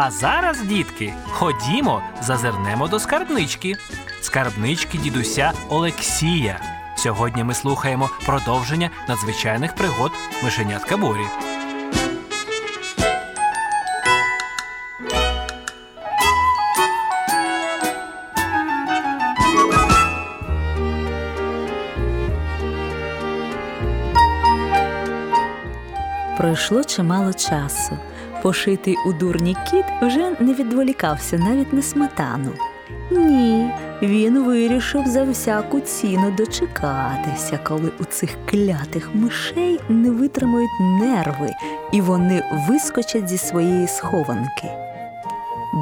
А зараз, дітки, ходімо, зазирнемо до скарбнички. Скарбнички дідуся Олексія. Сьогодні ми слухаємо продовження надзвичайних пригод мишенятка Борі. Пройшло чимало часу. Пошитий у дурні кіт вже не відволікався навіть на сметану. Ні, він вирішив за всяку ціну дочекатися, коли у цих клятих мишей не витримують нерви, і вони вискочать зі своєї схованки.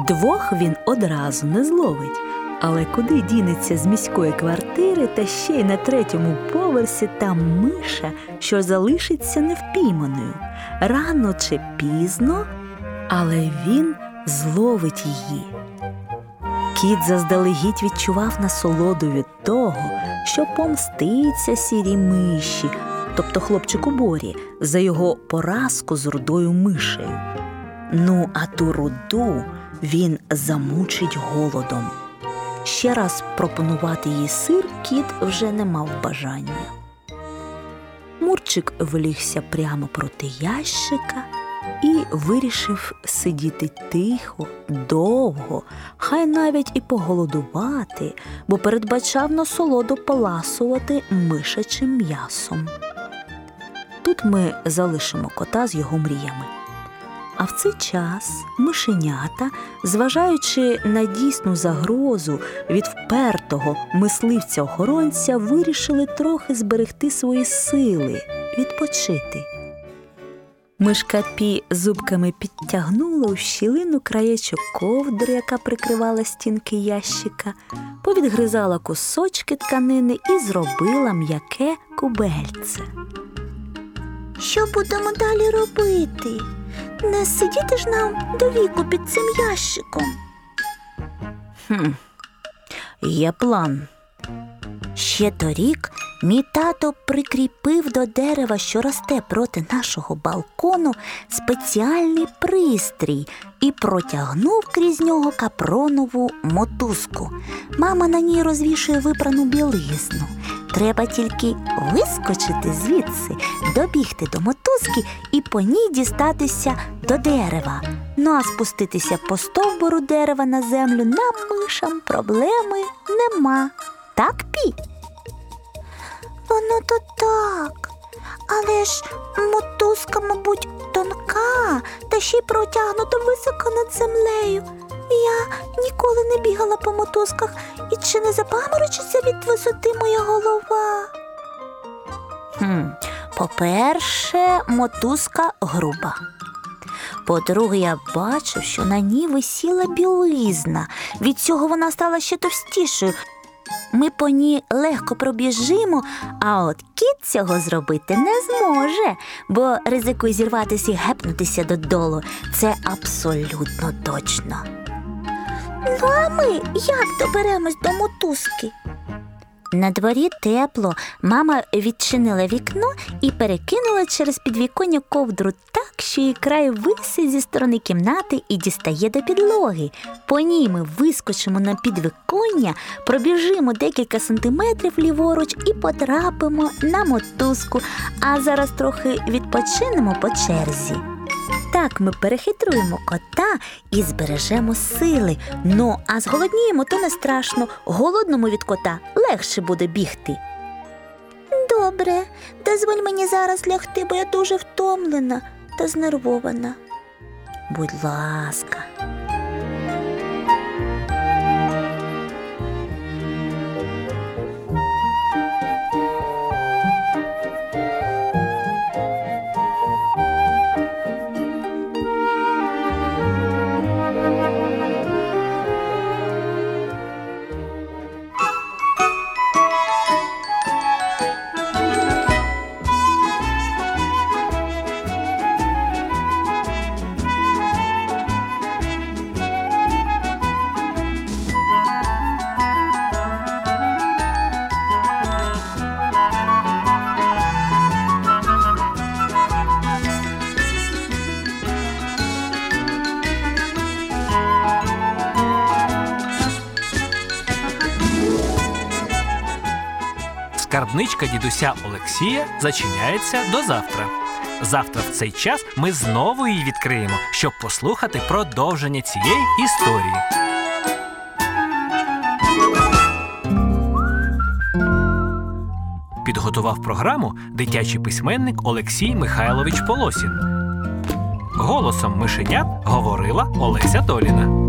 Двох він одразу не зловить, але куди дінеться з міської квартири та ще й на третьому поверсі та миша, що залишиться невпійманою. Рано чи пізно, але він зловить її. Кіт заздалегідь відчував насолоду від того, що помститься сірій миші, тобто хлопчику Борі, за його поразку з рудою мишею. Ну, а ту руду він замучить голодом. Ще раз пропонувати їй сир кіт вже не мав бажання. Мурчик влігся прямо проти ящика і вирішив сидіти тихо, довго, хай навіть і поголодувати, бо передбачав насолоду поласувати мишачим м'ясом. Тут ми залишимо кота з його мріями. А в цей час мишенята, зважаючи на дійсну загрозу від впертого мисливця-охоронця, вирішили трохи зберегти свої сили, відпочити. Мишка Пі зубками підтягнула у щілину краєчок ковдри, яка прикривала стінки ящика, повідгризала кусочки тканини і зробила м'яке кубельце. Що будемо далі робити? Не сидіти ж нам до віку під цим ящиком. Хм, є план. Ще торік мій тато прикріпив до дерева, що росте проти нашого балкону, спеціальний пристрій і протягнув крізь нього капронову мотузку. Мама на ній розвішує випрану білизну. Треба тільки вискочити звідси, добігти до мотузки і по ній дістатися до дерева. Ну а спуститися по стовбуру дерева на землю нам мишам проблеми нема. Так, Пі? Воно то так. Але ж мотузка, мабуть, тонка та ще й протягнута високо над землею. Я ніколи не бігала по мотузках і чи не запаморочиться від висоти моя голова? Хм, По-перше, мотузка груба. По-друге, я бачив, що на ній висіла білизна. Від цього вона стала ще товстішою. Ми по ній легко пробіжимо, а от кіт цього зробити не зможе, бо ризикує зірватися і гепнутися додолу. Це абсолютно точно. Ну, а ми як доберемось до мотузки? На дворі тепло. Мама відчинила вікно і перекинула через підвіконня ковдру так, що її край висить зі сторони кімнати і дістає до підлоги. По ній ми вискочимо на підвіконня, пробіжимо декілька сантиметрів ліворуч і потрапимо на мотузку, а зараз трохи відпочинемо по черзі. Так ми перехитруємо кота і збережемо сили. Ну, а зголодніємо, то не страшно. Голодному від кота легше буде бігти. Добре, дозволь мені зараз лягти, бо я дуже втомлена та знервована. Будь ласка. Скарбничка дідуся Олексія зачиняється до завтра. Завтра в цей час ми знову її відкриємо, щоб послухати продовження цієї історії. Підготував програму дитячий письменник Олексій Михайлович Полосін. Голосом мишенят говорила Олеся Толіна.